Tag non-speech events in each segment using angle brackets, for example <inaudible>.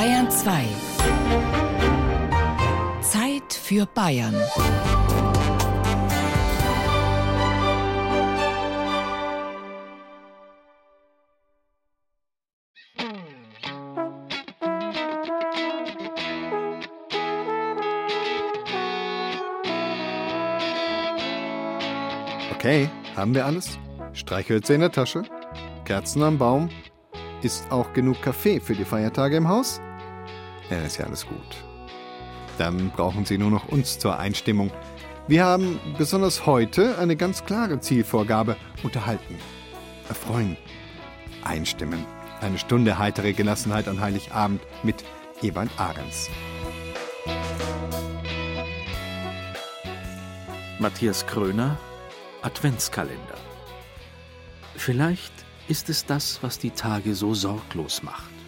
Bayern 2. Zeit für Bayern. Okay, haben wir alles? Streichhölzer in der Tasche? Kerzen am Baum? Ist auch genug Kaffee für die Feiertage im Haus? Ja, ist ja alles gut. Dann brauchen Sie nur noch uns zur Einstimmung. Wir haben besonders heute eine ganz klare Zielvorgabe. Unterhalten, erfreuen, einstimmen. Eine Stunde heitere Gelassenheit an Heiligabend mit Ewald Ahrens. Matthias Kröner Adventskalender. Vielleicht ist es das, was die Tage so sorglos macht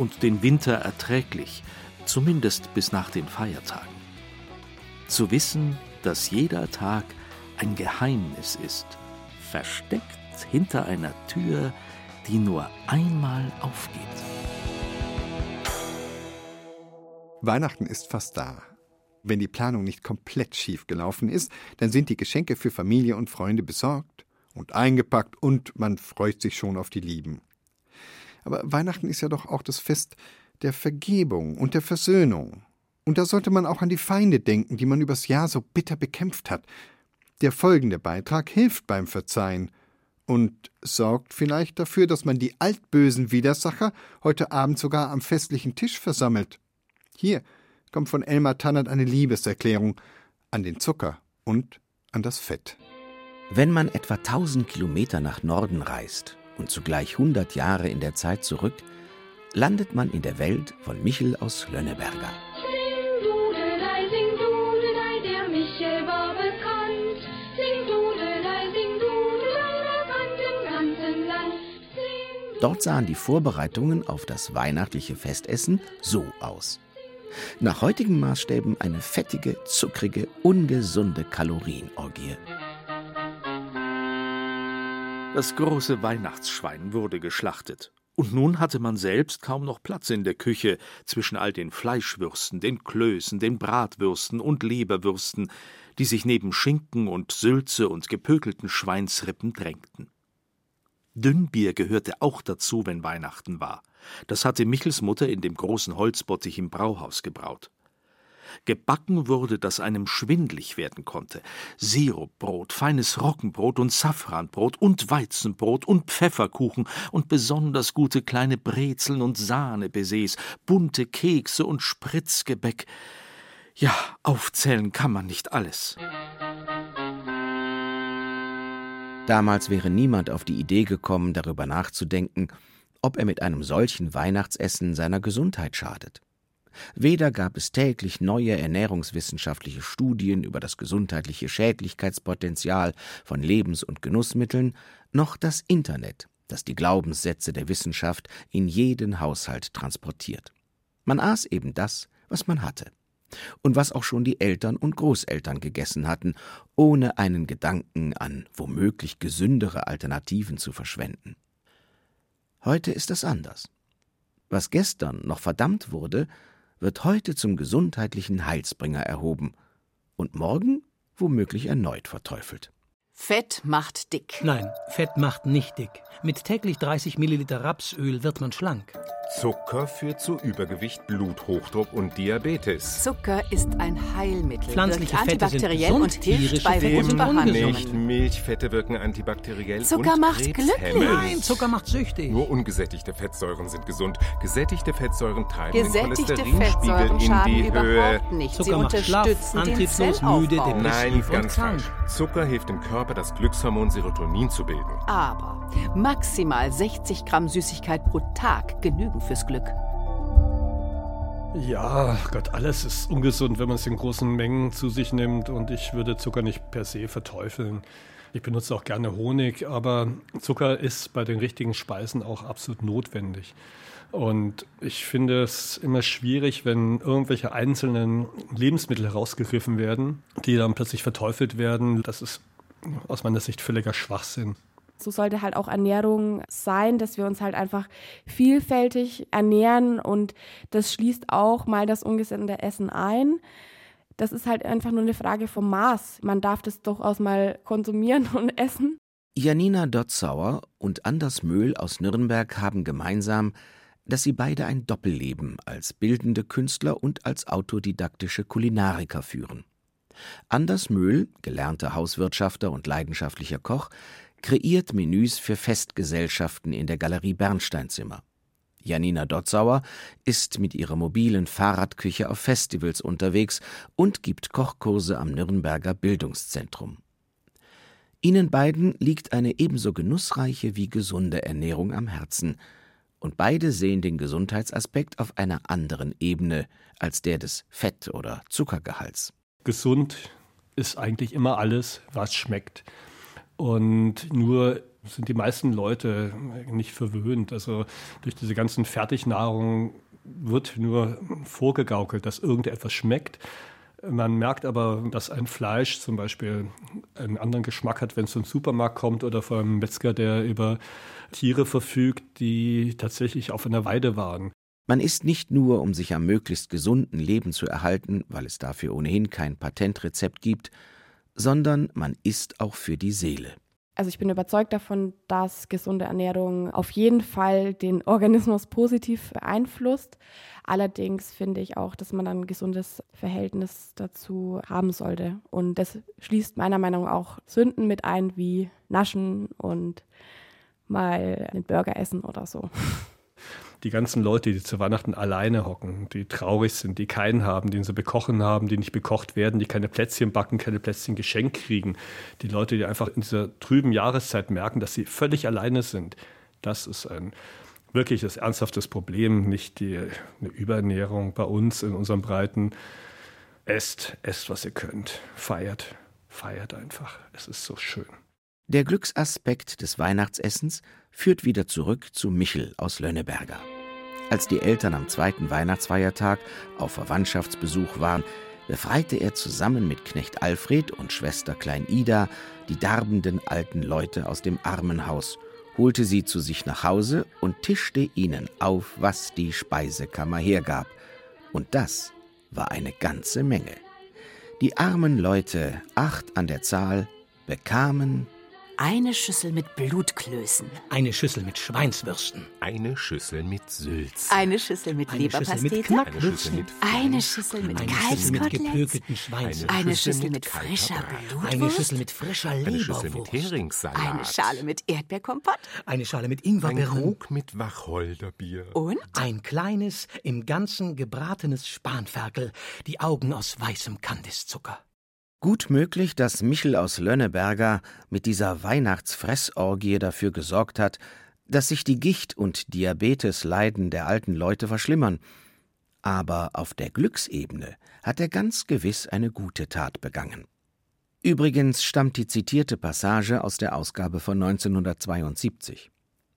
und den Winter erträglich, zumindest bis nach den Feiertagen. Zu wissen, dass jeder Tag ein Geheimnis ist, versteckt hinter einer Tür, die nur einmal aufgeht. Weihnachten ist fast da. Wenn die Planung nicht komplett schief gelaufen ist, dann sind die Geschenke für Familie und Freunde besorgt und eingepackt und man freut sich schon auf die Lieben. Aber Weihnachten ist ja doch auch das Fest der Vergebung und der Versöhnung. Und da sollte man auch an die Feinde denken, die man übers Jahr so bitter bekämpft hat. Der folgende Beitrag hilft beim Verzeihen und sorgt vielleicht dafür, dass man die altbösen Widersacher heute Abend sogar am festlichen Tisch versammelt. Hier, kommt von Elmar Tannert eine Liebeserklärung an den Zucker und an das Fett. Wenn man etwa 1000 Kilometer nach Norden reist und zugleich 100 Jahre in der Zeit zurück, landet man in der Welt von Michel aus Lönneberger. Dort sahen die Vorbereitungen auf das weihnachtliche Festessen so aus. Nach heutigen Maßstäben eine fettige, zuckrige, ungesunde Kalorienorgie. Das große Weihnachtsschwein wurde geschlachtet. Und nun hatte man selbst kaum noch Platz in der Küche zwischen all den Fleischwürsten, den Klößen, den Bratwürsten und Leberwürsten, die sich neben Schinken und Sülze und gepökelten Schweinsrippen drängten. Dünnbier gehörte auch dazu, wenn Weihnachten war. Das hatte Michels Mutter in dem großen Holzbottich im Brauhaus gebraut. Gebacken wurde, dass einem schwindlig werden konnte. Sirupbrot, feines Roggenbrot und Safranbrot und Weizenbrot und Pfefferkuchen und besonders gute kleine Brezeln und Sahnebaises, bunte Kekse und Spritzgebäck. Ja, aufzählen kann man nicht alles. Damals wäre niemand auf die Idee gekommen, darüber nachzudenken, ob er mit einem solchen Weihnachtsessen seiner Gesundheit schadet. Weder gab es täglich neue ernährungswissenschaftliche Studien über das gesundheitliche Schädlichkeitspotenzial von Lebens- und Genussmitteln, noch das Internet, das die Glaubenssätze der Wissenschaft in jeden Haushalt transportiert. Man aß eben das, was man hatte und was auch schon die Eltern und Großeltern gegessen hatten, ohne einen Gedanken an womöglich gesündere Alternativen zu verschwenden. Heute ist es anders. Was gestern noch verdammt wurde, wird heute zum gesundheitlichen Heilsbringer erhoben und morgen womöglich erneut verteufelt. Fett macht dick. Nein, Fett macht nicht dick. Mit täglich 30 Milliliter Rapsöl wird man schlank. Zucker führt zu Übergewicht, Bluthochdruck und Diabetes. Zucker ist ein Heilmittel, Pflanzliche wirkt Fette sind antibakteriell gesund, und hilft tierische bei Fette sind. Nicht Milchfette wirken antibakteriell Zucker und macht glücklich. Nein, Zucker macht süchtig. Nur ungesättigte Fettsäuren sind gesund. Gesättigte Fettsäuren treiben Gesättigte den Cholesterinspiegel Fettsäuren in schaden die Höhe. nicht. Sie Zucker macht schlaff, antriebslos, müde, depressiv. Nein, und ganz krank. falsch. Zucker hilft dem Körper, das Glückshormon Serotonin zu bilden. Aber maximal 60 Gramm Süßigkeit pro Tag genügen fürs Glück. Ja, Gott, alles ist ungesund, wenn man es in großen Mengen zu sich nimmt und ich würde Zucker nicht per se verteufeln. Ich benutze auch gerne Honig, aber Zucker ist bei den richtigen Speisen auch absolut notwendig. Und ich finde es immer schwierig, wenn irgendwelche einzelnen Lebensmittel herausgegriffen werden, die dann plötzlich verteufelt werden. Das ist aus meiner Sicht völliger Schwachsinn. So sollte halt auch Ernährung sein, dass wir uns halt einfach vielfältig ernähren und das schließt auch mal das ungesunde Essen ein. Das ist halt einfach nur eine Frage vom Maß. Man darf das durchaus mal konsumieren <laughs> und essen. Janina Dotzauer und Anders Möhl aus Nürnberg haben gemeinsam, dass sie beide ein Doppelleben als bildende Künstler und als autodidaktische Kulinariker führen. Anders Möhl, gelernter Hauswirtschafter und leidenschaftlicher Koch, kreiert Menüs für Festgesellschaften in der Galerie Bernsteinzimmer. Janina Dotzauer ist mit ihrer mobilen Fahrradküche auf Festivals unterwegs und gibt Kochkurse am Nürnberger Bildungszentrum. Ihnen beiden liegt eine ebenso genussreiche wie gesunde Ernährung am Herzen, und beide sehen den Gesundheitsaspekt auf einer anderen Ebene als der des Fett- oder Zuckergehalts. Gesund ist eigentlich immer alles, was schmeckt. Und nur sind die meisten Leute nicht verwöhnt. Also durch diese ganzen Fertignahrung wird nur vorgegaukelt, dass irgendetwas schmeckt. Man merkt aber, dass ein Fleisch zum Beispiel einen anderen Geschmack hat, wenn es zum Supermarkt kommt oder von einem Metzger, der über Tiere verfügt, die tatsächlich auf einer Weide waren. Man isst nicht nur, um sich am möglichst gesunden Leben zu erhalten, weil es dafür ohnehin kein Patentrezept gibt, sondern man isst auch für die Seele. Also ich bin überzeugt davon, dass gesunde Ernährung auf jeden Fall den Organismus positiv beeinflusst. Allerdings finde ich auch, dass man ein gesundes Verhältnis dazu haben sollte. Und das schließt meiner Meinung nach auch Sünden mit ein, wie Naschen und mal einen Burger essen oder so <laughs> die ganzen Leute, die zu Weihnachten alleine hocken, die traurig sind, die keinen haben, den sie bekochen haben, die nicht bekocht werden, die keine Plätzchen backen, keine Plätzchen geschenkt kriegen. Die Leute, die einfach in dieser trüben Jahreszeit merken, dass sie völlig alleine sind. Das ist ein wirkliches, ernsthaftes Problem, nicht die, eine Überernährung bei uns in unserem Breiten. Esst, esst, was ihr könnt. Feiert, feiert einfach. Es ist so schön. Der Glücksaspekt des Weihnachtsessens führt wieder zurück zu Michel aus Lönneberger. Als die Eltern am zweiten Weihnachtsfeiertag auf Verwandtschaftsbesuch waren, befreite er zusammen mit Knecht Alfred und Schwester Klein Ida die darbenden alten Leute aus dem Armenhaus, holte sie zu sich nach Hause und tischte ihnen auf, was die Speisekammer hergab. Und das war eine ganze Menge. Die armen Leute, acht an der Zahl, bekamen eine Schüssel mit Blutklößen. Eine Schüssel mit Schweinswürsten. Eine Schüssel mit Sülz. Eine Schüssel mit Leberpastete. Eine Schüssel mit Eine Schüssel mit Eine Schüssel mit gepökelten Schweins. Eine Schüssel mit frischer Blutwurst. Eine Schüssel mit frischer Leberwurst. Eine Schüssel mit Heringssalat. Eine Schale mit Erdbeerkompott. Eine Schale mit Ingwerbeeren. Ein Krug mit Wacholderbier. Und? Ein kleines, im Ganzen gebratenes Spanferkel, die Augen aus weißem Kandiszucker. Gut möglich, dass Michel aus Lönneberger mit dieser Weihnachtsfressorgie dafür gesorgt hat, dass sich die Gicht- und Diabetesleiden der alten Leute verschlimmern. Aber auf der Glücksebene hat er ganz gewiss eine gute Tat begangen. Übrigens stammt die zitierte Passage aus der Ausgabe von 1972.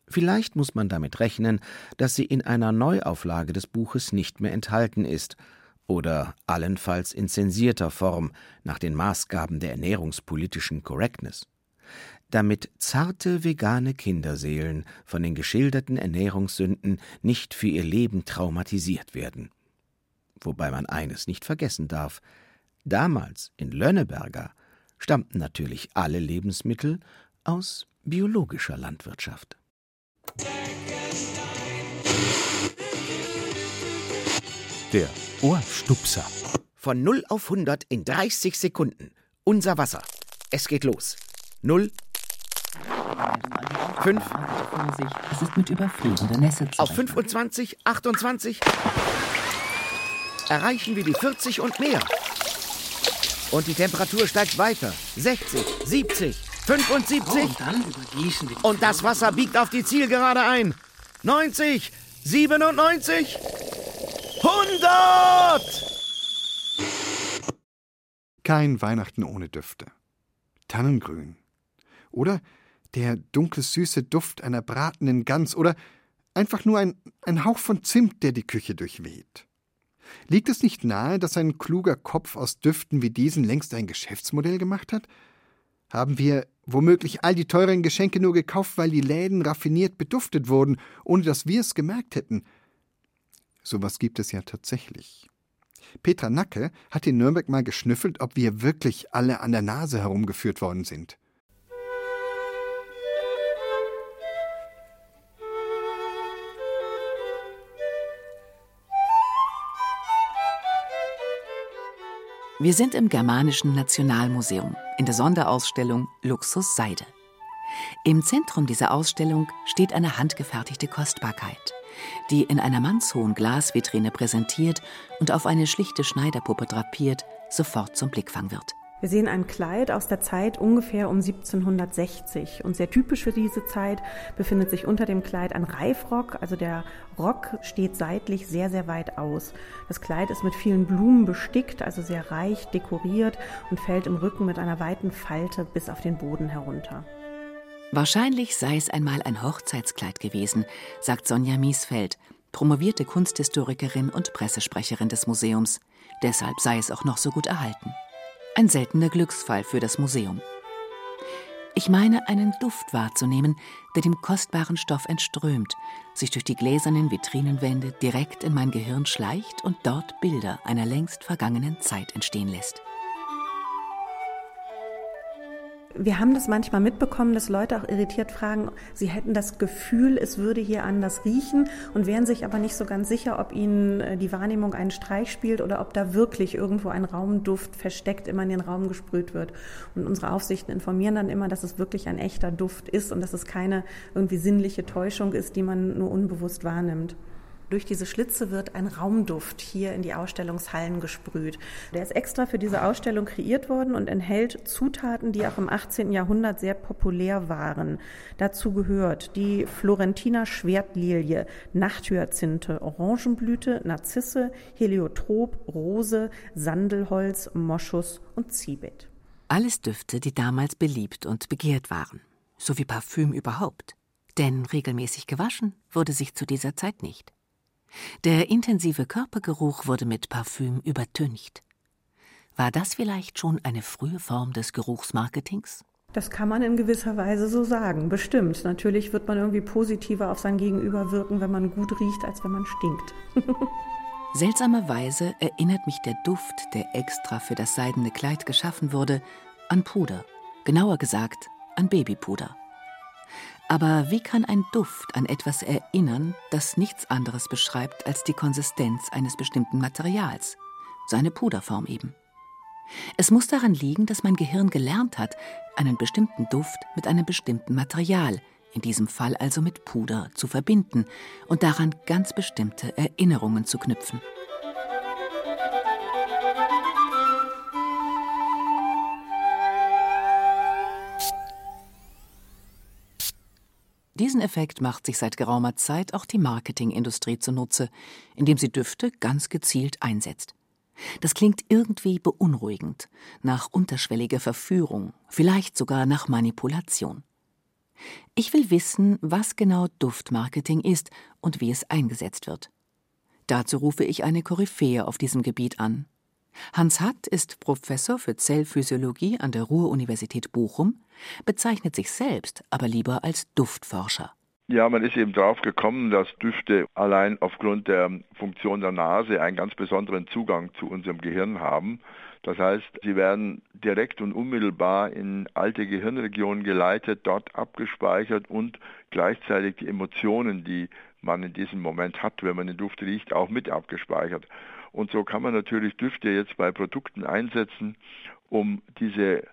Vielleicht muss man damit rechnen, dass sie in einer Neuauflage des Buches nicht mehr enthalten ist – oder allenfalls in zensierter Form nach den Maßgaben der ernährungspolitischen Correctness, damit zarte vegane Kinderseelen von den geschilderten Ernährungssünden nicht für ihr Leben traumatisiert werden. Wobei man eines nicht vergessen darf: Damals in Lönneberger stammten natürlich alle Lebensmittel aus biologischer Landwirtschaft. Der Ohrstupser. Von 0 auf 100 in 30 Sekunden. Unser Wasser. Es geht los. 0. 5. Es ist mit überfliegender Nässe zu Auf 25, 28. Erreichen wir die 40 und mehr. Und die Temperatur steigt weiter. 60, 70, 75. und dann übergießen wir Und das Wasser biegt auf die Zielgerade ein. 90, 97, 100! Kein Weihnachten ohne Düfte. Tannengrün. Oder der dunkles-süße Duft einer bratenden Gans oder einfach nur ein, ein Hauch von Zimt, der die Küche durchweht. Liegt es nicht nahe, dass ein kluger Kopf aus Düften wie diesen längst ein Geschäftsmodell gemacht hat? Haben wir Womöglich all die teuren Geschenke nur gekauft, weil die Läden raffiniert beduftet wurden, ohne dass wir es gemerkt hätten. Sowas gibt es ja tatsächlich. Petra Nacke hat in Nürnberg mal geschnüffelt, ob wir wirklich alle an der Nase herumgeführt worden sind. Wir sind im Germanischen Nationalmuseum in der Sonderausstellung Luxus Seide. Im Zentrum dieser Ausstellung steht eine handgefertigte Kostbarkeit, die in einer mannshohen Glasvitrine präsentiert und auf eine schlichte Schneiderpuppe drapiert, sofort zum Blickfang wird. Wir sehen ein Kleid aus der Zeit ungefähr um 1760 und sehr typisch für diese Zeit befindet sich unter dem Kleid ein Reifrock, also der Rock steht seitlich sehr, sehr weit aus. Das Kleid ist mit vielen Blumen bestickt, also sehr reich dekoriert und fällt im Rücken mit einer weiten Falte bis auf den Boden herunter. Wahrscheinlich sei es einmal ein Hochzeitskleid gewesen, sagt Sonja Miesfeld, promovierte Kunsthistorikerin und Pressesprecherin des Museums. Deshalb sei es auch noch so gut erhalten. Ein seltener Glücksfall für das Museum. Ich meine, einen Duft wahrzunehmen, der dem kostbaren Stoff entströmt, sich durch die gläsernen Vitrinenwände direkt in mein Gehirn schleicht und dort Bilder einer längst vergangenen Zeit entstehen lässt. Wir haben das manchmal mitbekommen, dass Leute auch irritiert fragen, sie hätten das Gefühl, es würde hier anders riechen und wären sich aber nicht so ganz sicher, ob ihnen äh, die Wahrnehmung einen Streich spielt oder ob da wirklich irgendwo ein Raumduft versteckt immer in den Raum gesprüht wird. Und unsere Aufsichten informieren dann immer, dass es wirklich ein echter Duft ist und dass es keine irgendwie sinnliche Täuschung ist, die man nur unbewusst wahrnimmt. Durch diese Schlitze wird ein Raumduft hier in die Ausstellungshallen gesprüht. Der ist extra für diese Ausstellung kreiert worden und enthält Zutaten, die auch im 18. Jahrhundert sehr populär waren. Dazu gehört die Florentiner Schwertlilie, Nachthyazinthe, Orangenblüte, Narzisse, Heliotrop, Rose, Sandelholz, Moschus und Zibet. Alles Düfte, die damals beliebt und begehrt waren, so wie Parfüm überhaupt. Denn regelmäßig gewaschen wurde sich zu dieser Zeit nicht. Der intensive Körpergeruch wurde mit Parfüm übertüncht. War das vielleicht schon eine frühe Form des Geruchsmarketings? Das kann man in gewisser Weise so sagen, bestimmt. Natürlich wird man irgendwie positiver auf sein Gegenüber wirken, wenn man gut riecht, als wenn man stinkt. <laughs> Seltsamerweise erinnert mich der Duft, der extra für das seidene Kleid geschaffen wurde, an Puder. Genauer gesagt, an Babypuder. Aber wie kann ein Duft an etwas erinnern, das nichts anderes beschreibt als die Konsistenz eines bestimmten Materials, seine Puderform eben? Es muss daran liegen, dass mein Gehirn gelernt hat, einen bestimmten Duft mit einem bestimmten Material, in diesem Fall also mit Puder, zu verbinden und daran ganz bestimmte Erinnerungen zu knüpfen. Diesen Effekt macht sich seit geraumer Zeit auch die Marketingindustrie zunutze, indem sie Düfte ganz gezielt einsetzt. Das klingt irgendwie beunruhigend, nach unterschwelliger Verführung, vielleicht sogar nach Manipulation. Ich will wissen, was genau Duftmarketing ist und wie es eingesetzt wird. Dazu rufe ich eine Koryphäe auf diesem Gebiet an. Hans Hatt ist Professor für Zellphysiologie an der Ruhr-Universität Bochum, bezeichnet sich selbst aber lieber als Duftforscher. Ja, man ist eben drauf gekommen, dass Düfte allein aufgrund der Funktion der Nase einen ganz besonderen Zugang zu unserem Gehirn haben. Das heißt, sie werden direkt und unmittelbar in alte Gehirnregionen geleitet, dort abgespeichert und gleichzeitig die Emotionen, die man in diesem Moment hat, wenn man den Duft riecht, auch mit abgespeichert. Und so kann man natürlich Düfte jetzt bei Produkten einsetzen, um diese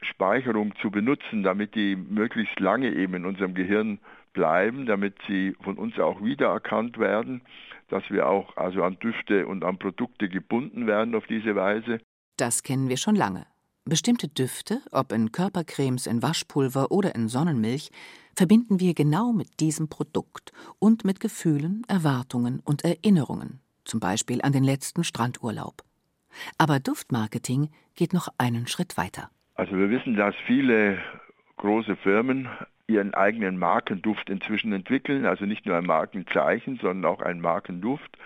Speicherung zu benutzen, damit die möglichst lange eben in unserem Gehirn bleiben, damit sie von uns auch wiedererkannt werden, dass wir auch also an Düfte und an Produkte gebunden werden auf diese Weise. Das kennen wir schon lange. Bestimmte Düfte, ob in Körpercremes, in Waschpulver oder in Sonnenmilch, verbinden wir genau mit diesem Produkt und mit Gefühlen, Erwartungen und Erinnerungen, zum Beispiel an den letzten Strandurlaub. Aber Duftmarketing geht noch einen Schritt weiter. Also wir wissen, dass viele große Firmen ihren eigenen Markenduft inzwischen entwickeln, also nicht nur ein Markenzeichen, sondern auch ein Markenduft.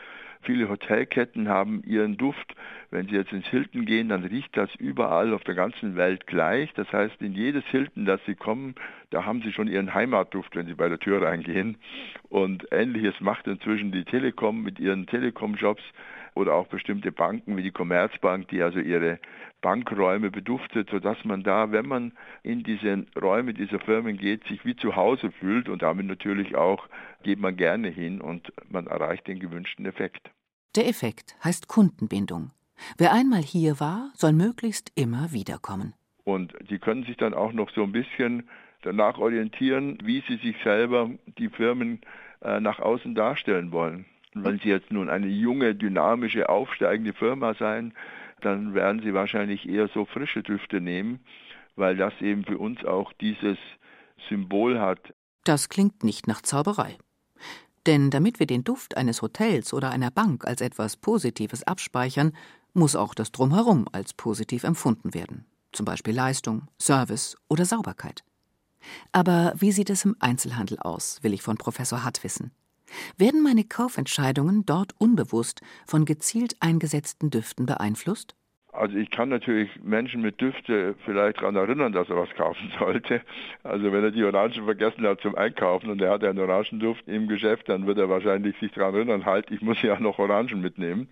Viele Hotelketten haben ihren Duft. Wenn Sie jetzt ins Hilton gehen, dann riecht das überall auf der ganzen Welt gleich. Das heißt, in jedes Hilton, das Sie kommen, da haben Sie schon Ihren Heimatduft, wenn Sie bei der Tür reingehen. Und ähnliches macht inzwischen die Telekom mit ihren Telekom-Shops oder auch bestimmte Banken wie die Commerzbank, die also ihre Bankräume beduftet, sodass man da, wenn man in diese Räume dieser Firmen geht, sich wie zu Hause fühlt und damit natürlich auch geht man gerne hin und man erreicht den gewünschten Effekt. Der Effekt heißt Kundenbindung. Wer einmal hier war, soll möglichst immer wiederkommen. Und Sie können sich dann auch noch so ein bisschen danach orientieren, wie Sie sich selber die Firmen äh, nach außen darstellen wollen. Wenn Sie jetzt nun eine junge, dynamische, aufsteigende Firma sein, dann werden Sie wahrscheinlich eher so frische Düfte nehmen, weil das eben für uns auch dieses Symbol hat. Das klingt nicht nach Zauberei. Denn damit wir den Duft eines Hotels oder einer Bank als etwas Positives abspeichern, muss auch das Drumherum als positiv empfunden werden. Zum Beispiel Leistung, Service oder Sauberkeit. Aber wie sieht es im Einzelhandel aus, will ich von Professor Hart wissen. Werden meine Kaufentscheidungen dort unbewusst von gezielt eingesetzten Düften beeinflusst? Also ich kann natürlich Menschen mit Düfte vielleicht daran erinnern, dass er was kaufen <laughs> sollte. Also wenn er die Orangen vergessen hat zum Einkaufen und er hat einen Orangenduft im Geschäft, dann wird er wahrscheinlich sich daran erinnern, halt, ich muss ja noch Orangen mitnehmen.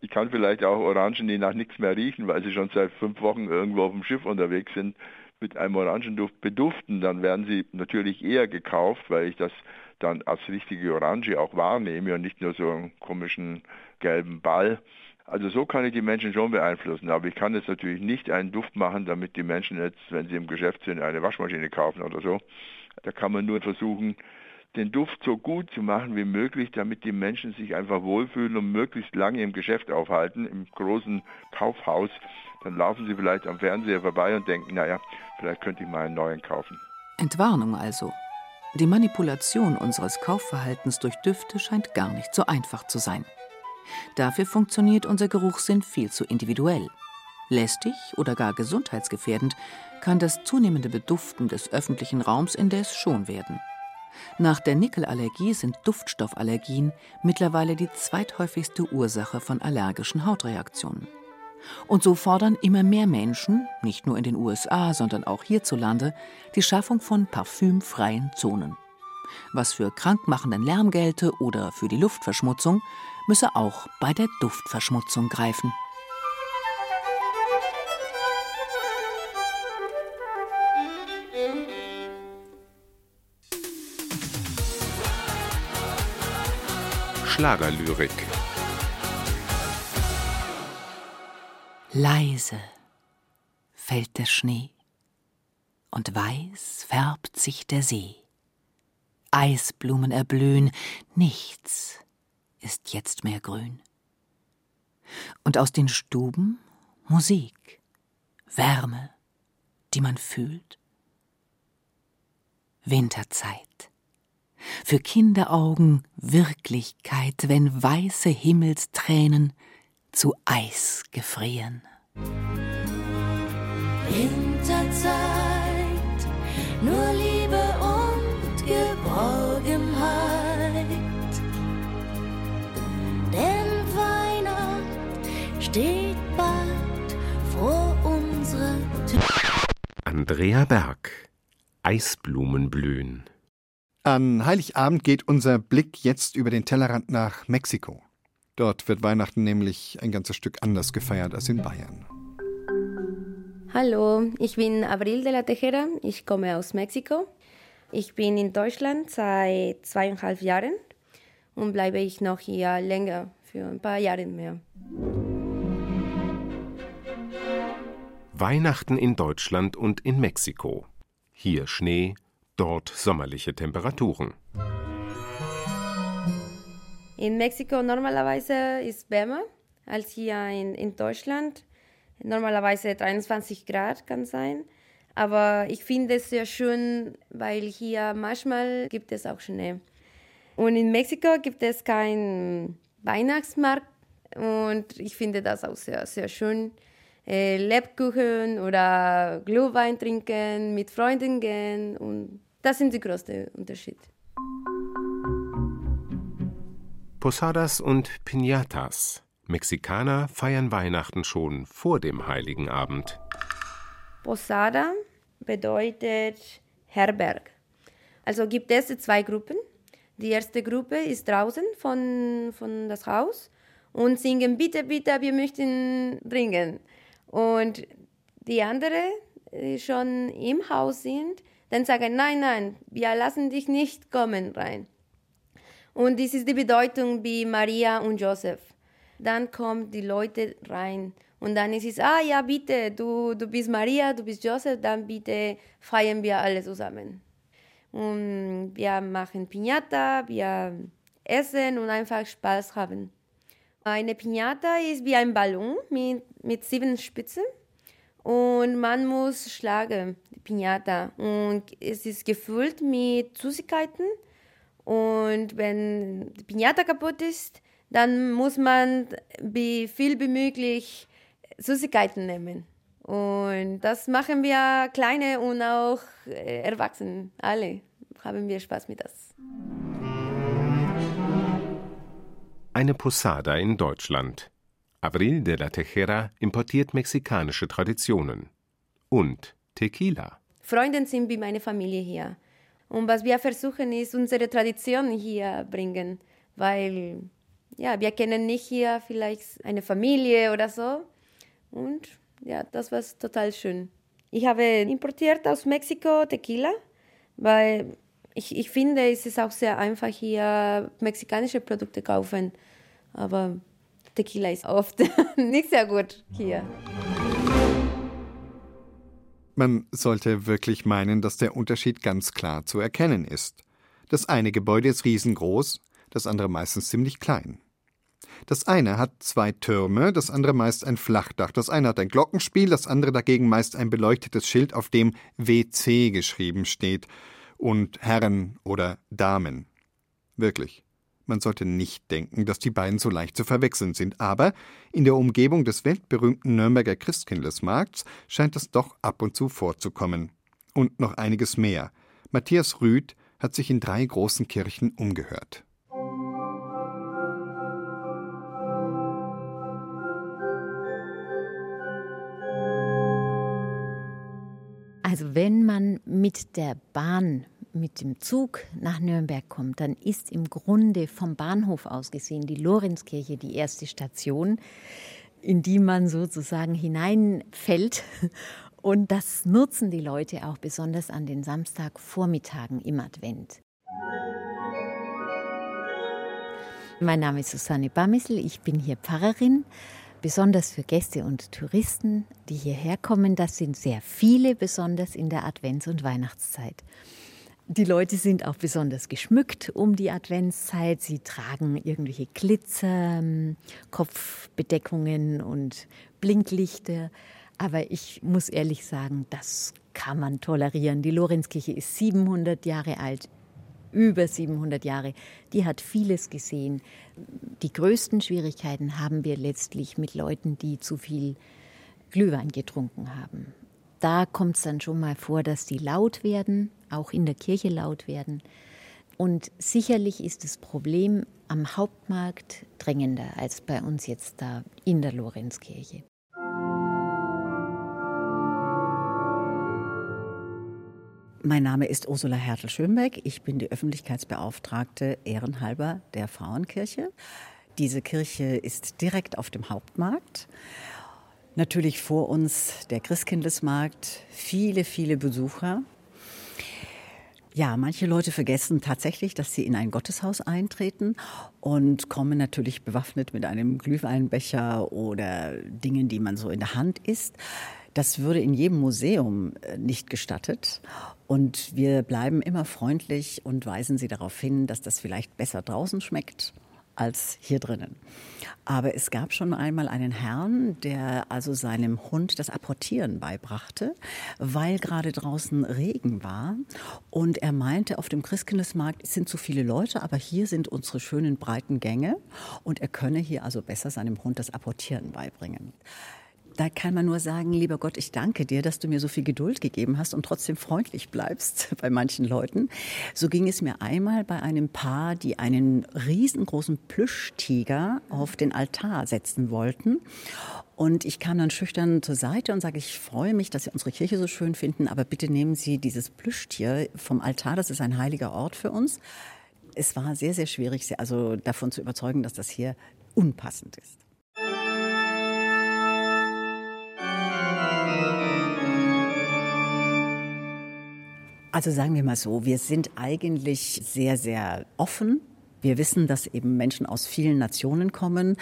Ich kann vielleicht auch Orangen, die nach nichts mehr riechen, weil sie schon seit fünf Wochen irgendwo auf dem Schiff unterwegs sind, mit einem Orangenduft beduften. Dann werden sie natürlich eher gekauft, weil ich das dann als richtige Orange auch wahrnehme und nicht nur so einen komischen gelben Ball. Also so kann ich die Menschen schon beeinflussen, aber ich kann jetzt natürlich nicht einen Duft machen, damit die Menschen jetzt, wenn sie im Geschäft sind, eine Waschmaschine kaufen oder so. Da kann man nur versuchen, den Duft so gut zu machen wie möglich, damit die Menschen sich einfach wohlfühlen und möglichst lange im Geschäft aufhalten, im großen Kaufhaus. Dann laufen sie vielleicht am Fernseher vorbei und denken, naja, vielleicht könnte ich mal einen neuen kaufen. Entwarnung also. Die Manipulation unseres Kaufverhaltens durch Düfte scheint gar nicht so einfach zu sein. Dafür funktioniert unser Geruchssinn viel zu individuell. Lästig oder gar gesundheitsgefährdend kann das zunehmende Beduften des öffentlichen Raums indes schon werden. Nach der Nickelallergie sind Duftstoffallergien mittlerweile die zweithäufigste Ursache von allergischen Hautreaktionen. Und so fordern immer mehr Menschen, nicht nur in den USA, sondern auch hierzulande, die Schaffung von parfümfreien Zonen. Was für krankmachenden Lärm gelte oder für die Luftverschmutzung, müsse auch bei der Duftverschmutzung greifen. Schlagerlyrik Leise fällt der Schnee und weiß färbt sich der See. Eisblumen erblühen, nichts ist jetzt mehr grün. Und aus den Stuben Musik, Wärme, die man fühlt. Winterzeit. Für Kinderaugen Wirklichkeit, wenn weiße Himmelstränen zu Eis gefrieren. Winterzeit, nur Liebe und Geborgenheit. Denn Weihnacht steht bald vor unserer Tür. Andrea Berg, Eisblumen blühen. An Heiligabend geht unser Blick jetzt über den Tellerrand nach Mexiko. Dort wird Weihnachten nämlich ein ganzes Stück anders gefeiert als in Bayern. Hallo, ich bin Abril de la Tejera, ich komme aus Mexiko. Ich bin in Deutschland seit zweieinhalb Jahren und bleibe ich noch hier länger, für ein paar Jahre mehr. Weihnachten in Deutschland und in Mexiko. Hier Schnee, dort sommerliche Temperaturen. In Mexiko normalerweise ist wärmer als hier in, in Deutschland. Normalerweise 23 Grad kann sein. Aber ich finde es sehr schön, weil hier manchmal gibt es auch Schnee. Und in Mexiko gibt es keinen Weihnachtsmarkt und ich finde das auch sehr, sehr schön. Äh, Lebkuchen oder Glühwein trinken, mit Freunden gehen und das sind die größten Unterschiede. Posadas und Piñatas. Mexikaner feiern Weihnachten schon vor dem Heiligen Abend. Posada bedeutet Herberg. Also gibt es zwei Gruppen. Die erste Gruppe ist draußen von, von das Haus und singen bitte, bitte, wir möchten trinken. Und die andere, die schon im Haus sind, dann sagen, nein, nein, wir lassen dich nicht kommen rein. Und das ist die Bedeutung wie Maria und Josef. Dann kommen die Leute rein und dann ist es, ah ja, bitte, du, du bist Maria, du bist Josef, dann bitte feiern wir alle zusammen. Und wir machen Piñata, wir essen und einfach Spaß haben. Eine Piñata ist wie ein Ballon mit, mit sieben Spitzen und man muss schlagen, die Piñata. Und es ist gefüllt mit Süßigkeiten und wenn die Piñata kaputt ist, dann muss man wie viel wie möglich Süßigkeiten nehmen. Und das machen wir Kleine und auch äh, Erwachsene, alle haben wir Spaß mit das. Eine Posada in Deutschland. Abril de la Tejera importiert mexikanische Traditionen. Und Tequila. Freunde sind wie meine Familie hier. Und was wir versuchen, ist unsere Tradition hier bringen, weil ja, wir kennen nicht hier vielleicht eine Familie oder so. Und ja, das war total schön. Ich habe importiert aus Mexiko Tequila, weil ich, ich finde, es ist auch sehr einfach hier mexikanische Produkte kaufen. Aber Tequila ist oft <laughs> nicht sehr gut hier. Man sollte wirklich meinen, dass der Unterschied ganz klar zu erkennen ist. Das eine Gebäude ist riesengroß, das andere meistens ziemlich klein. Das eine hat zwei Türme, das andere meist ein Flachdach. Das eine hat ein Glockenspiel, das andere dagegen meist ein beleuchtetes Schild, auf dem WC geschrieben steht und Herren oder Damen. Wirklich. Man sollte nicht denken, dass die beiden so leicht zu verwechseln sind, aber in der Umgebung des weltberühmten Nürnberger Christkindlesmarkts scheint es doch ab und zu vorzukommen. Und noch einiges mehr. Matthias Rüth hat sich in drei großen Kirchen umgehört. Also wenn man mit der Bahn, mit dem Zug nach Nürnberg kommt, dann ist im Grunde vom Bahnhof aus gesehen die Lorenzkirche die erste Station, in die man sozusagen hineinfällt. Und das nutzen die Leute auch besonders an den Samstagvormittagen im Advent. Mein Name ist Susanne Bamissel, ich bin hier Pfarrerin besonders für Gäste und Touristen, die hierher kommen. Das sind sehr viele, besonders in der Advents- und Weihnachtszeit. Die Leute sind auch besonders geschmückt um die Adventszeit. Sie tragen irgendwelche Glitzer, Kopfbedeckungen und Blinklichter. Aber ich muss ehrlich sagen, das kann man tolerieren. Die Lorenzkirche ist 700 Jahre alt über 700 Jahre, die hat vieles gesehen. Die größten Schwierigkeiten haben wir letztlich mit Leuten, die zu viel Glühwein getrunken haben. Da kommt es dann schon mal vor, dass die laut werden, auch in der Kirche laut werden. Und sicherlich ist das Problem am Hauptmarkt drängender als bei uns jetzt da in der Lorenzkirche. Mein Name ist Ursula Hertel-Schönbeck. Ich bin die Öffentlichkeitsbeauftragte ehrenhalber der Frauenkirche. Diese Kirche ist direkt auf dem Hauptmarkt. Natürlich vor uns der Christkindlesmarkt, viele, viele Besucher. Ja, manche Leute vergessen tatsächlich, dass sie in ein Gotteshaus eintreten und kommen natürlich bewaffnet mit einem Glühweinbecher oder Dingen, die man so in der Hand isst. Das würde in jedem Museum äh, nicht gestattet. Und wir bleiben immer freundlich und weisen Sie darauf hin, dass das vielleicht besser draußen schmeckt als hier drinnen. Aber es gab schon einmal einen Herrn, der also seinem Hund das Apportieren beibrachte, weil gerade draußen Regen war. Und er meinte, auf dem Christkindlesmarkt sind zu viele Leute, aber hier sind unsere schönen breiten Gänge und er könne hier also besser seinem Hund das Apportieren beibringen. Da kann man nur sagen, lieber Gott, ich danke dir, dass du mir so viel Geduld gegeben hast und trotzdem freundlich bleibst <laughs> bei manchen Leuten. So ging es mir einmal bei einem Paar, die einen riesengroßen Plüschtiger auf den Altar setzen wollten. Und ich kam dann schüchtern zur Seite und sage, ich freue mich, dass Sie unsere Kirche so schön finden, aber bitte nehmen Sie dieses Plüschtier vom Altar, das ist ein heiliger Ort für uns. Es war sehr, sehr schwierig, also davon zu überzeugen, dass das hier unpassend ist. Also sagen wir mal so, wir sind eigentlich sehr, sehr offen. Wir wissen, dass eben Menschen aus vielen Nationen kommen,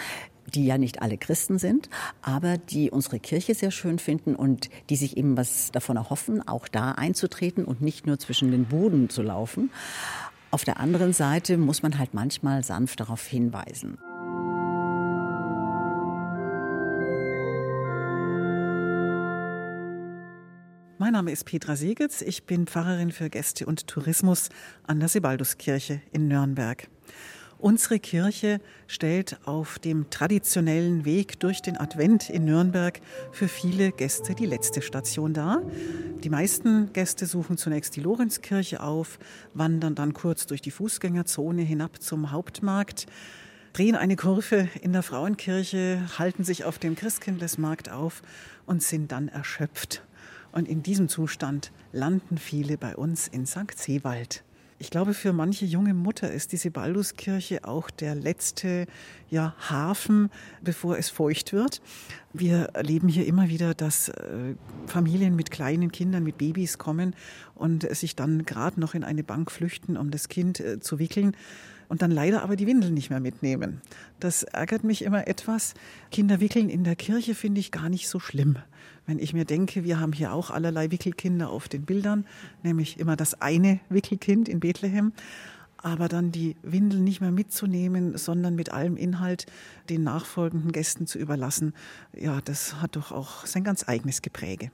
die ja nicht alle Christen sind, aber die unsere Kirche sehr schön finden und die sich eben was davon erhoffen, auch da einzutreten und nicht nur zwischen den Buden zu laufen. Auf der anderen Seite muss man halt manchmal sanft darauf hinweisen. Mein Name ist Petra Segetz. Ich bin Pfarrerin für Gäste und Tourismus an der Sebalduskirche in Nürnberg. Unsere Kirche stellt auf dem traditionellen Weg durch den Advent in Nürnberg für viele Gäste die letzte Station dar. Die meisten Gäste suchen zunächst die Lorenzkirche auf, wandern dann kurz durch die Fußgängerzone hinab zum Hauptmarkt, drehen eine Kurve in der Frauenkirche, halten sich auf dem Christkindlesmarkt auf und sind dann erschöpft und in diesem Zustand landen viele bei uns in St. Seewald. Ich glaube, für manche junge Mutter ist diese Balduskirche auch der letzte ja, Hafen, bevor es feucht wird. Wir erleben hier immer wieder, dass äh, Familien mit kleinen Kindern, mit Babys kommen und sich dann gerade noch in eine Bank flüchten, um das Kind äh, zu wickeln und dann leider aber die Windeln nicht mehr mitnehmen. Das ärgert mich immer etwas. Kinder wickeln in der Kirche finde ich gar nicht so schlimm. Wenn ich mir denke, wir haben hier auch allerlei Wickelkinder auf den Bildern, nämlich immer das eine Wickelkind in Bethlehem, aber dann die Windeln nicht mehr mitzunehmen, sondern mit allem Inhalt den nachfolgenden Gästen zu überlassen, ja, das hat doch auch sein ganz eigenes Gepräge.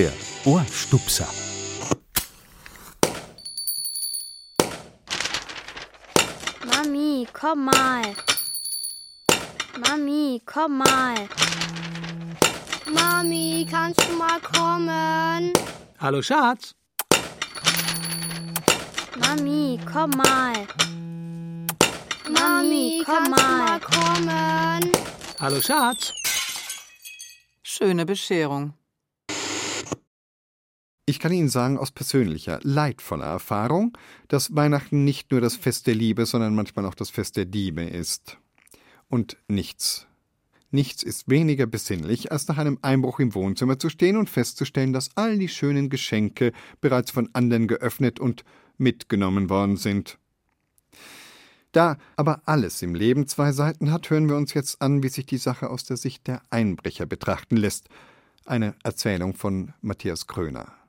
Der Ohrstupser. Mami, komm mal. Mami, komm mal. Mami, kannst du mal kommen? Hallo Schatz. Mami, komm mal. Mami, komm mal. mal kommen? Hallo Schatz. Schöne Bescherung. Ich kann Ihnen sagen aus persönlicher, leidvoller Erfahrung, dass Weihnachten nicht nur das Fest der Liebe, sondern manchmal auch das Fest der Diebe ist. Und nichts, nichts ist weniger besinnlich, als nach einem Einbruch im Wohnzimmer zu stehen und festzustellen, dass all die schönen Geschenke bereits von anderen geöffnet und mitgenommen worden sind. Da aber alles im Leben zwei Seiten hat, hören wir uns jetzt an, wie sich die Sache aus der Sicht der Einbrecher betrachten lässt. Eine Erzählung von Matthias Kröner.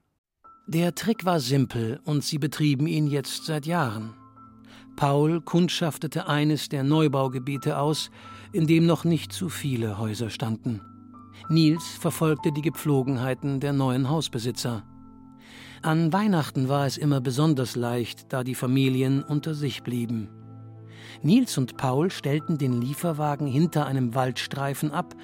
Der Trick war simpel und sie betrieben ihn jetzt seit Jahren. Paul kundschaftete eines der Neubaugebiete aus, in dem noch nicht zu viele Häuser standen. Nils verfolgte die Gepflogenheiten der neuen Hausbesitzer. An Weihnachten war es immer besonders leicht, da die Familien unter sich blieben. Nils und Paul stellten den Lieferwagen hinter einem Waldstreifen ab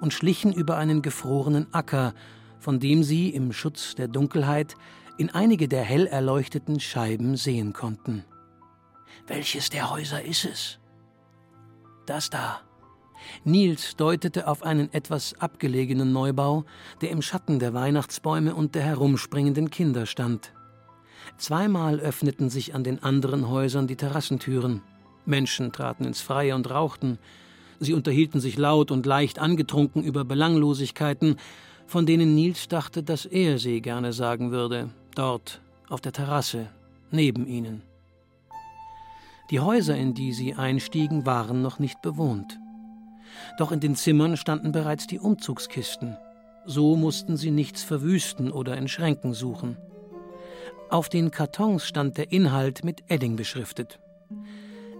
und schlichen über einen gefrorenen Acker, von dem sie im Schutz der Dunkelheit in einige der hell erleuchteten Scheiben sehen konnten. Welches der Häuser ist es? Das da. Nils deutete auf einen etwas abgelegenen Neubau, der im Schatten der Weihnachtsbäume und der herumspringenden Kinder stand. Zweimal öffneten sich an den anderen Häusern die Terrassentüren. Menschen traten ins Freie und rauchten. Sie unterhielten sich laut und leicht angetrunken über Belanglosigkeiten, von denen Nils dachte, dass er sie gerne sagen würde, dort auf der Terrasse, neben ihnen. Die Häuser, in die sie einstiegen, waren noch nicht bewohnt. Doch in den Zimmern standen bereits die Umzugskisten. So mussten sie nichts verwüsten oder in Schränken suchen. Auf den Kartons stand der Inhalt mit Edding beschriftet.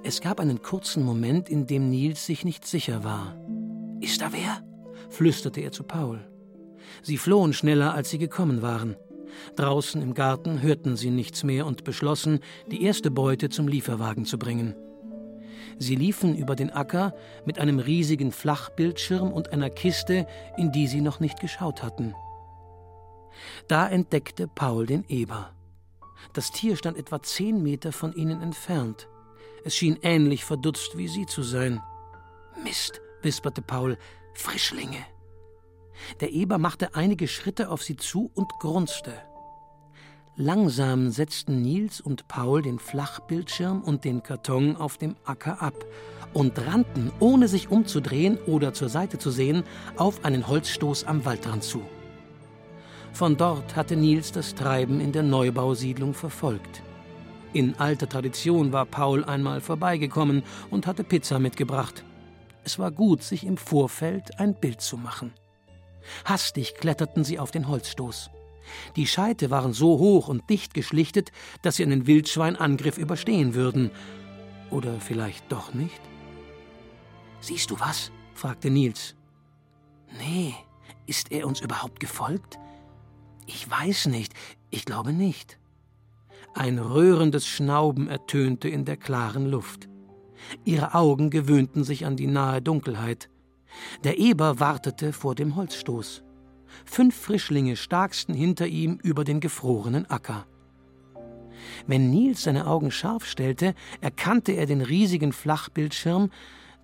Es gab einen kurzen Moment, in dem Nils sich nicht sicher war. Ist da wer? flüsterte er zu Paul. Sie flohen schneller, als sie gekommen waren. Draußen im Garten hörten sie nichts mehr und beschlossen, die erste Beute zum Lieferwagen zu bringen. Sie liefen über den Acker mit einem riesigen Flachbildschirm und einer Kiste, in die sie noch nicht geschaut hatten. Da entdeckte Paul den Eber. Das Tier stand etwa zehn Meter von ihnen entfernt. Es schien ähnlich verdutzt wie sie zu sein. Mist, wisperte Paul, Frischlinge. Der Eber machte einige Schritte auf sie zu und grunzte. Langsam setzten Nils und Paul den Flachbildschirm und den Karton auf dem Acker ab und rannten, ohne sich umzudrehen oder zur Seite zu sehen, auf einen Holzstoß am Waldrand zu. Von dort hatte Nils das Treiben in der Neubausiedlung verfolgt. In alter Tradition war Paul einmal vorbeigekommen und hatte Pizza mitgebracht. Es war gut, sich im Vorfeld ein Bild zu machen. Hastig kletterten sie auf den Holzstoß. Die Scheite waren so hoch und dicht geschlichtet, dass sie einen Wildschweinangriff überstehen würden. Oder vielleicht doch nicht? Siehst du was? fragte Nils. Nee, ist er uns überhaupt gefolgt? Ich weiß nicht, ich glaube nicht. Ein röhrendes Schnauben ertönte in der klaren Luft. Ihre Augen gewöhnten sich an die nahe Dunkelheit. Der Eber wartete vor dem Holzstoß. Fünf Frischlinge starksten hinter ihm über den gefrorenen Acker. Wenn Nils seine Augen scharf stellte, erkannte er den riesigen Flachbildschirm,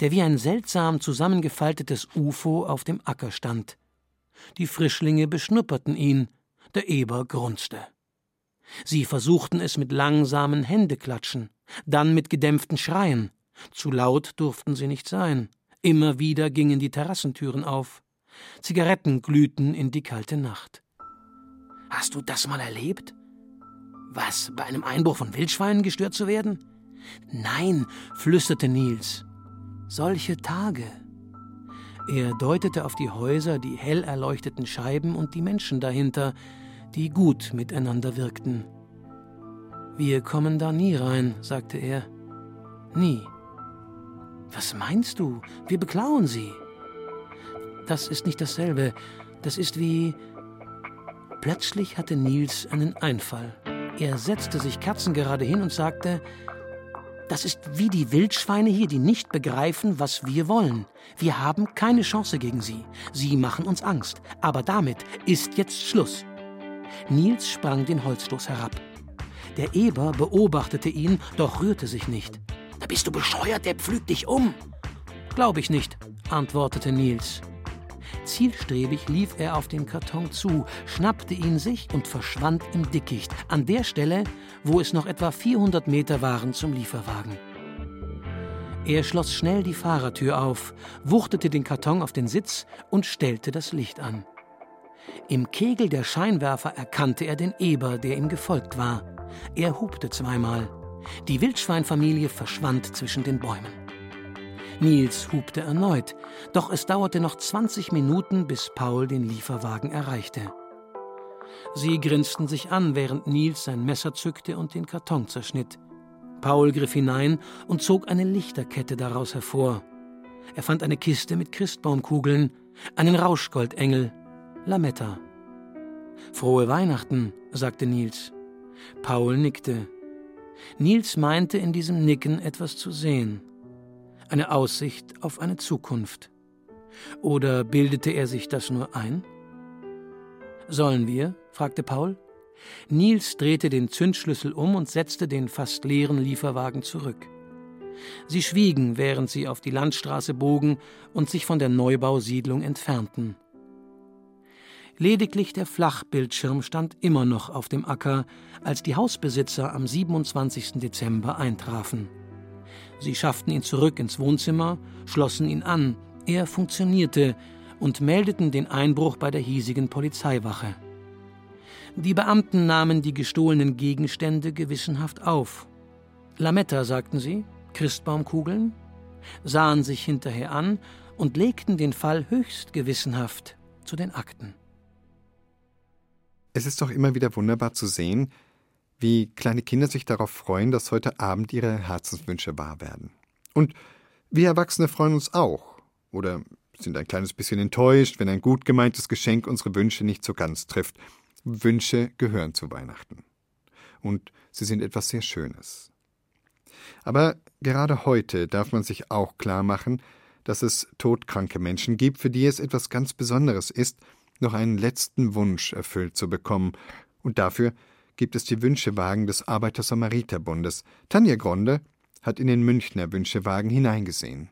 der wie ein seltsam zusammengefaltetes UFO auf dem Acker stand. Die Frischlinge beschnupperten ihn, der Eber grunzte. Sie versuchten es mit langsamen Händeklatschen, dann mit gedämpften Schreien. Zu laut durften sie nicht sein. Immer wieder gingen die Terrassentüren auf. Zigaretten glühten in die kalte Nacht. Hast du das mal erlebt? Was, bei einem Einbruch von Wildschweinen gestört zu werden? Nein, flüsterte Nils. Solche Tage. Er deutete auf die Häuser, die hell erleuchteten Scheiben und die Menschen dahinter, die gut miteinander wirkten. Wir kommen da nie rein, sagte er. Nie. Was meinst du? Wir beklauen sie. Das ist nicht dasselbe. Das ist wie. Plötzlich hatte Nils einen Einfall. Er setzte sich kerzengerade hin und sagte, das ist wie die Wildschweine hier, die nicht begreifen, was wir wollen. Wir haben keine Chance gegen sie. Sie machen uns Angst. Aber damit ist jetzt Schluss. Nils sprang den Holzstoß herab. Der Eber beobachtete ihn, doch rührte sich nicht. Da bist du bescheuert, der pflügt dich um. Glaub ich nicht, antwortete Nils. Zielstrebig lief er auf den Karton zu, schnappte ihn sich und verschwand im Dickicht, an der Stelle, wo es noch etwa 400 Meter waren zum Lieferwagen. Er schloss schnell die Fahrertür auf, wuchtete den Karton auf den Sitz und stellte das Licht an. Im Kegel der Scheinwerfer erkannte er den Eber, der ihm gefolgt war. Er hupte zweimal. Die Wildschweinfamilie verschwand zwischen den Bäumen. Nils hupte erneut, doch es dauerte noch 20 Minuten, bis Paul den Lieferwagen erreichte. Sie grinsten sich an, während Nils sein Messer zückte und den Karton zerschnitt. Paul griff hinein und zog eine Lichterkette daraus hervor. Er fand eine Kiste mit Christbaumkugeln, einen Rauschgoldengel, Lametta. Frohe Weihnachten, sagte Nils. Paul nickte. Nils meinte in diesem Nicken etwas zu sehen eine Aussicht auf eine Zukunft. Oder bildete er sich das nur ein? Sollen wir? fragte Paul. Nils drehte den Zündschlüssel um und setzte den fast leeren Lieferwagen zurück. Sie schwiegen, während sie auf die Landstraße bogen und sich von der Neubausiedlung entfernten. Lediglich der Flachbildschirm stand immer noch auf dem Acker, als die Hausbesitzer am 27. Dezember eintrafen. Sie schafften ihn zurück ins Wohnzimmer, schlossen ihn an, er funktionierte und meldeten den Einbruch bei der hiesigen Polizeiwache. Die Beamten nahmen die gestohlenen Gegenstände gewissenhaft auf. Lametta, sagten sie, Christbaumkugeln, sahen sich hinterher an und legten den Fall höchst gewissenhaft zu den Akten. Es ist doch immer wieder wunderbar zu sehen, wie kleine Kinder sich darauf freuen, dass heute Abend ihre Herzenswünsche wahr werden. Und wir Erwachsene freuen uns auch. Oder sind ein kleines bisschen enttäuscht, wenn ein gut gemeintes Geschenk unsere Wünsche nicht so ganz trifft. Wünsche gehören zu Weihnachten. Und sie sind etwas sehr Schönes. Aber gerade heute darf man sich auch klar machen, dass es todkranke Menschen gibt, für die es etwas ganz Besonderes ist, noch einen letzten Wunsch erfüllt zu bekommen. Und dafür gibt es die Wünschewagen des Arbeiter-Samariter-Bundes. Tanja Gronde hat in den Münchner Wünschewagen hineingesehen.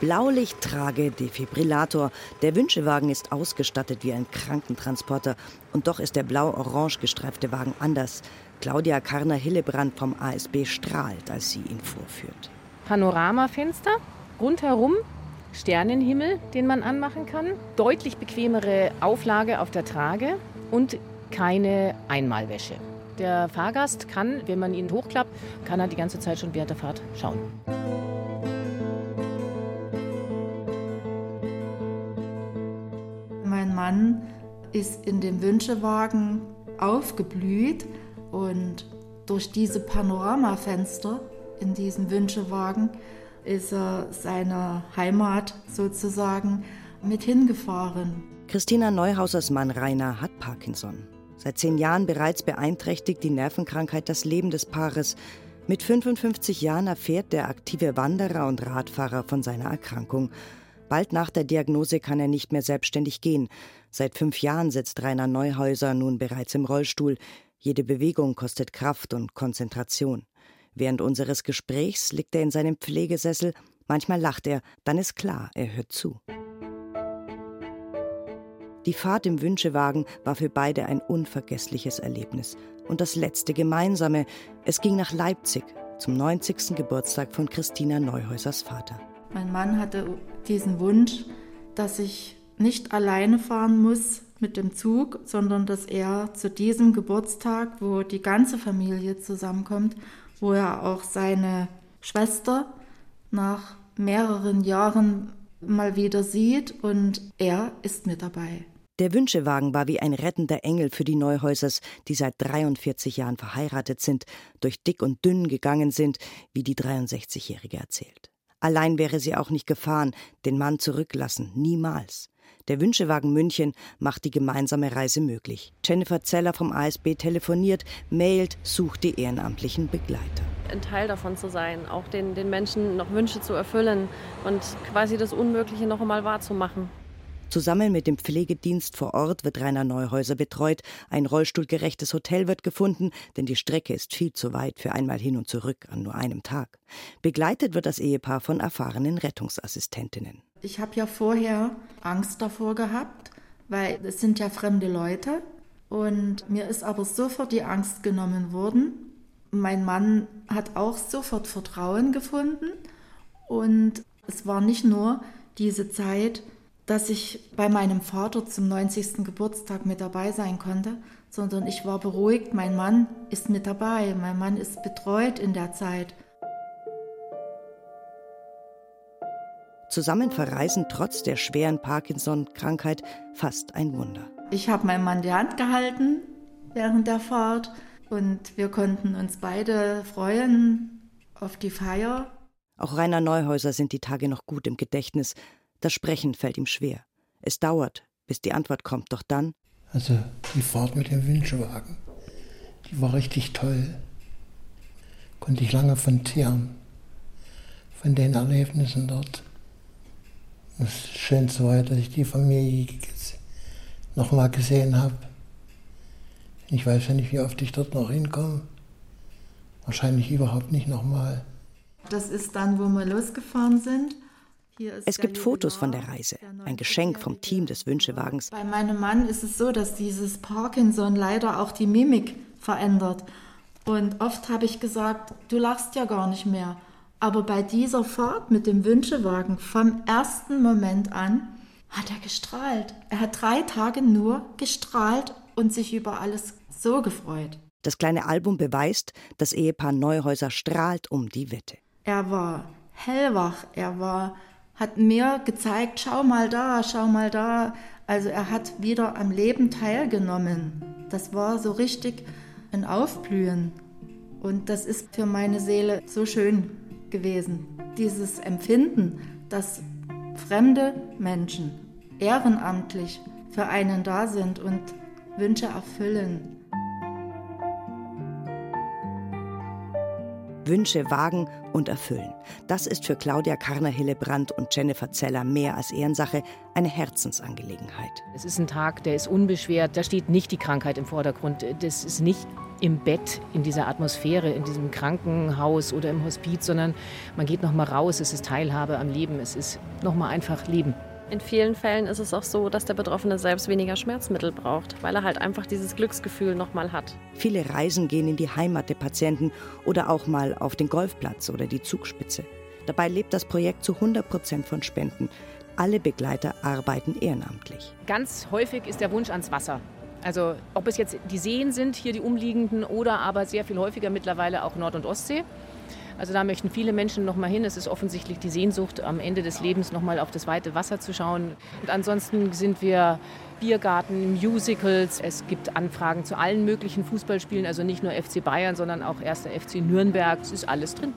Blaulichttrage, Defibrillator. Der Wünschewagen ist ausgestattet wie ein Krankentransporter. Und doch ist der blau-orange gestreifte Wagen anders. Claudia Karner-Hillebrand vom ASB strahlt, als sie ihn vorführt. Panoramafenster, rundherum Sternenhimmel, den man anmachen kann, deutlich bequemere Auflage auf der Trage und keine Einmalwäsche. Der Fahrgast kann, wenn man ihn hochklappt, kann er die ganze Zeit schon während der Fahrt schauen. Mein Mann ist in dem Wünschewagen aufgeblüht und durch diese Panoramafenster in diesem Wünschewagen ist er seiner Heimat sozusagen mit hingefahren. Christina Neuhausers Mann Rainer hat Parkinson. Seit zehn Jahren bereits beeinträchtigt die Nervenkrankheit das Leben des Paares. Mit 55 Jahren erfährt der aktive Wanderer und Radfahrer von seiner Erkrankung. Bald nach der Diagnose kann er nicht mehr selbstständig gehen. Seit fünf Jahren sitzt Rainer Neuhäuser nun bereits im Rollstuhl. Jede Bewegung kostet Kraft und Konzentration. Während unseres Gesprächs liegt er in seinem Pflegesessel, manchmal lacht er, dann ist klar, er hört zu. Die Fahrt im Wünschewagen war für beide ein unvergessliches Erlebnis. Und das letzte gemeinsame, es ging nach Leipzig zum 90. Geburtstag von Christina Neuhäusers Vater. Mein Mann hatte diesen Wunsch, dass ich nicht alleine fahren muss mit dem Zug, sondern dass er zu diesem Geburtstag, wo die ganze Familie zusammenkommt, wo er auch seine Schwester nach mehreren Jahren mal wieder sieht und er ist mit dabei. Der Wünschewagen war wie ein rettender Engel für die Neuhäusers, die seit 43 Jahren verheiratet sind, durch dick und dünn gegangen sind, wie die 63-Jährige erzählt. Allein wäre sie auch nicht gefahren, den Mann zurücklassen, niemals. Der Wünschewagen München macht die gemeinsame Reise möglich. Jennifer Zeller vom ASB telefoniert, mailt, sucht die ehrenamtlichen Begleiter. Ein Teil davon zu sein, auch den, den Menschen noch Wünsche zu erfüllen und quasi das Unmögliche noch einmal wahrzumachen. Zusammen mit dem Pflegedienst vor Ort wird Rainer Neuhäuser betreut. Ein rollstuhlgerechtes Hotel wird gefunden, denn die Strecke ist viel zu weit für einmal hin und zurück an nur einem Tag. Begleitet wird das Ehepaar von erfahrenen Rettungsassistentinnen. Ich habe ja vorher Angst davor gehabt, weil es sind ja fremde Leute. Und mir ist aber sofort die Angst genommen worden. Mein Mann hat auch sofort Vertrauen gefunden. Und es war nicht nur diese Zeit, dass ich bei meinem Vater zum 90. Geburtstag mit dabei sein konnte, sondern ich war beruhigt, mein Mann ist mit dabei, mein Mann ist betreut in der Zeit. Zusammen verreisen trotz der schweren Parkinson-Krankheit fast ein Wunder. Ich habe meinem Mann die Hand gehalten während der Fahrt und wir konnten uns beide freuen auf die Feier. Auch Rainer Neuhäuser sind die Tage noch gut im Gedächtnis. Das Sprechen fällt ihm schwer. Es dauert, bis die Antwort kommt, doch dann. Also die Fahrt mit dem Wünschewagen, die war richtig toll. Konnte ich lange von zehren, von den Erlebnissen dort. Das Schönste war, dass ich die Familie noch mal gesehen habe. Ich weiß ja nicht, wie oft ich dort noch hinkomme. Wahrscheinlich überhaupt nicht nochmal. Das ist dann, wo wir losgefahren sind. Es gibt Fotos von der Reise, ein Geschenk vom Team des Wünschewagens. Bei meinem Mann ist es so, dass dieses Parkinson leider auch die Mimik verändert. Und oft habe ich gesagt, du lachst ja gar nicht mehr. Aber bei dieser Fahrt mit dem Wünschewagen vom ersten Moment an hat er gestrahlt. Er hat drei Tage nur gestrahlt und sich über alles so gefreut. Das kleine Album beweist, das Ehepaar Neuhäuser strahlt um die Wette. Er war hellwach, er war, hat mir gezeigt, schau mal da, schau mal da. Also er hat wieder am Leben teilgenommen. Das war so richtig ein Aufblühen. Und das ist für meine Seele so schön gewesen. Dieses Empfinden, dass fremde Menschen ehrenamtlich für einen da sind und Wünsche erfüllen. Wünsche wagen und erfüllen. Das ist für Claudia Karner-Hillebrandt und Jennifer Zeller mehr als Ehrensache eine Herzensangelegenheit. Es ist ein Tag, der ist unbeschwert, da steht nicht die Krankheit im Vordergrund. Das ist nicht im Bett, in dieser Atmosphäre, in diesem Krankenhaus oder im Hospiz, sondern man geht noch mal raus, es ist Teilhabe am Leben, es ist noch mal einfach Leben. In vielen Fällen ist es auch so, dass der Betroffene selbst weniger Schmerzmittel braucht, weil er halt einfach dieses Glücksgefühl nochmal hat. Viele Reisen gehen in die Heimat der Patienten oder auch mal auf den Golfplatz oder die Zugspitze. Dabei lebt das Projekt zu 100 Prozent von Spenden. Alle Begleiter arbeiten ehrenamtlich. Ganz häufig ist der Wunsch ans Wasser. Also ob es jetzt die Seen sind, hier die umliegenden, oder aber sehr viel häufiger mittlerweile auch Nord- und Ostsee. Also da möchten viele Menschen noch mal hin. Es ist offensichtlich die Sehnsucht, am Ende des Lebens noch mal auf das weite Wasser zu schauen. Und ansonsten sind wir Biergarten, Musicals. Es gibt Anfragen zu allen möglichen Fußballspielen, also nicht nur FC Bayern, sondern auch 1. FC Nürnberg. Es ist alles drin.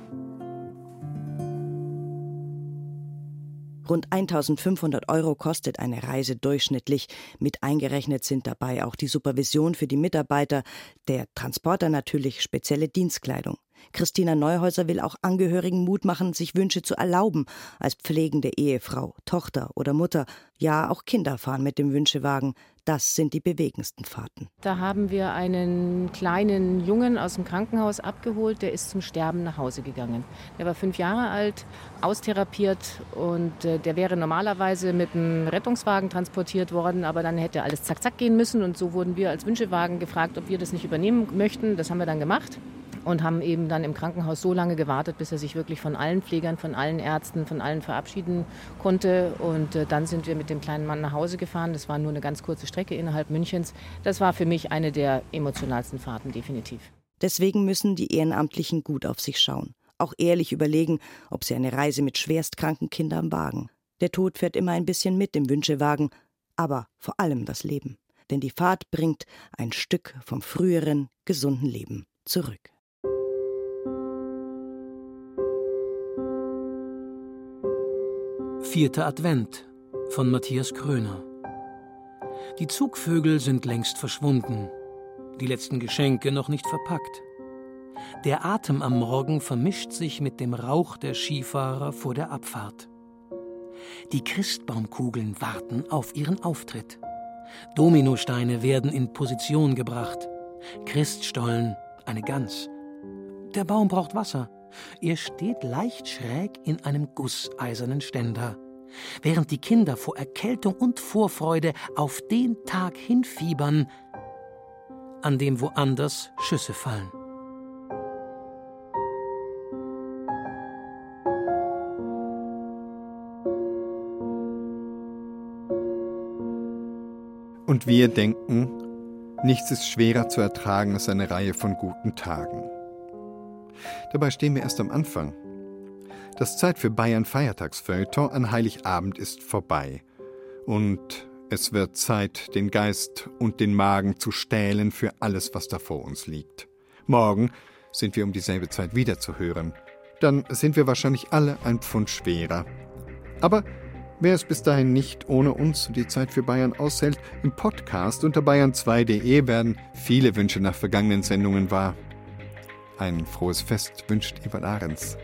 Rund 1500 Euro kostet eine Reise durchschnittlich. Mit eingerechnet sind dabei auch die Supervision für die Mitarbeiter, der Transporter natürlich spezielle Dienstkleidung. Christina Neuhäuser will auch Angehörigen Mut machen, sich Wünsche zu erlauben, als pflegende Ehefrau, Tochter oder Mutter. Ja, auch Kinder fahren mit dem Wünschewagen. Das sind die bewegendsten Fahrten. Da haben wir einen kleinen Jungen aus dem Krankenhaus abgeholt, der ist zum Sterben nach Hause gegangen. Der war fünf Jahre alt, austherapiert und äh, der wäre normalerweise mit einem Rettungswagen transportiert worden, aber dann hätte alles zack zack gehen müssen und so wurden wir als Wünschewagen gefragt, ob wir das nicht übernehmen möchten. Das haben wir dann gemacht und haben eben dann im Krankenhaus so lange gewartet, bis er sich wirklich von allen Pflegern, von allen Ärzten, von allen verabschieden konnte. Und äh, dann sind wir mit dem kleinen Mann nach Hause gefahren. Das war nur eine ganz kurze Strecke innerhalb Münchens. Das war für mich eine der emotionalsten Fahrten, definitiv. Deswegen müssen die Ehrenamtlichen gut auf sich schauen. Auch ehrlich überlegen, ob sie eine Reise mit schwerstkranken Kindern wagen. Der Tod fährt immer ein bisschen mit im Wünschewagen, aber vor allem das Leben. Denn die Fahrt bringt ein Stück vom früheren, gesunden Leben zurück. Vierter Advent von Matthias Kröner. Die Zugvögel sind längst verschwunden, die letzten Geschenke noch nicht verpackt. Der Atem am Morgen vermischt sich mit dem Rauch der Skifahrer vor der Abfahrt. Die Christbaumkugeln warten auf ihren Auftritt. Dominosteine werden in Position gebracht. Christstollen, eine Gans. Der Baum braucht Wasser. Er steht leicht schräg in einem gusseisernen Ständer während die Kinder vor Erkältung und Vorfreude auf den Tag hinfiebern, an dem woanders Schüsse fallen. Und wir denken, nichts ist schwerer zu ertragen als eine Reihe von guten Tagen. Dabei stehen wir erst am Anfang das Zeit für Bayern Feiertagsfeuilleton an Heiligabend ist vorbei. Und es wird Zeit, den Geist und den Magen zu stählen für alles, was da vor uns liegt. Morgen sind wir um dieselbe Zeit wieder zu hören. Dann sind wir wahrscheinlich alle ein Pfund schwerer. Aber wer es bis dahin nicht ohne uns die Zeit für Bayern aushält, im Podcast unter bayern2.de werden viele Wünsche nach vergangenen Sendungen wahr. Ein frohes Fest wünscht Ivan Ahrens.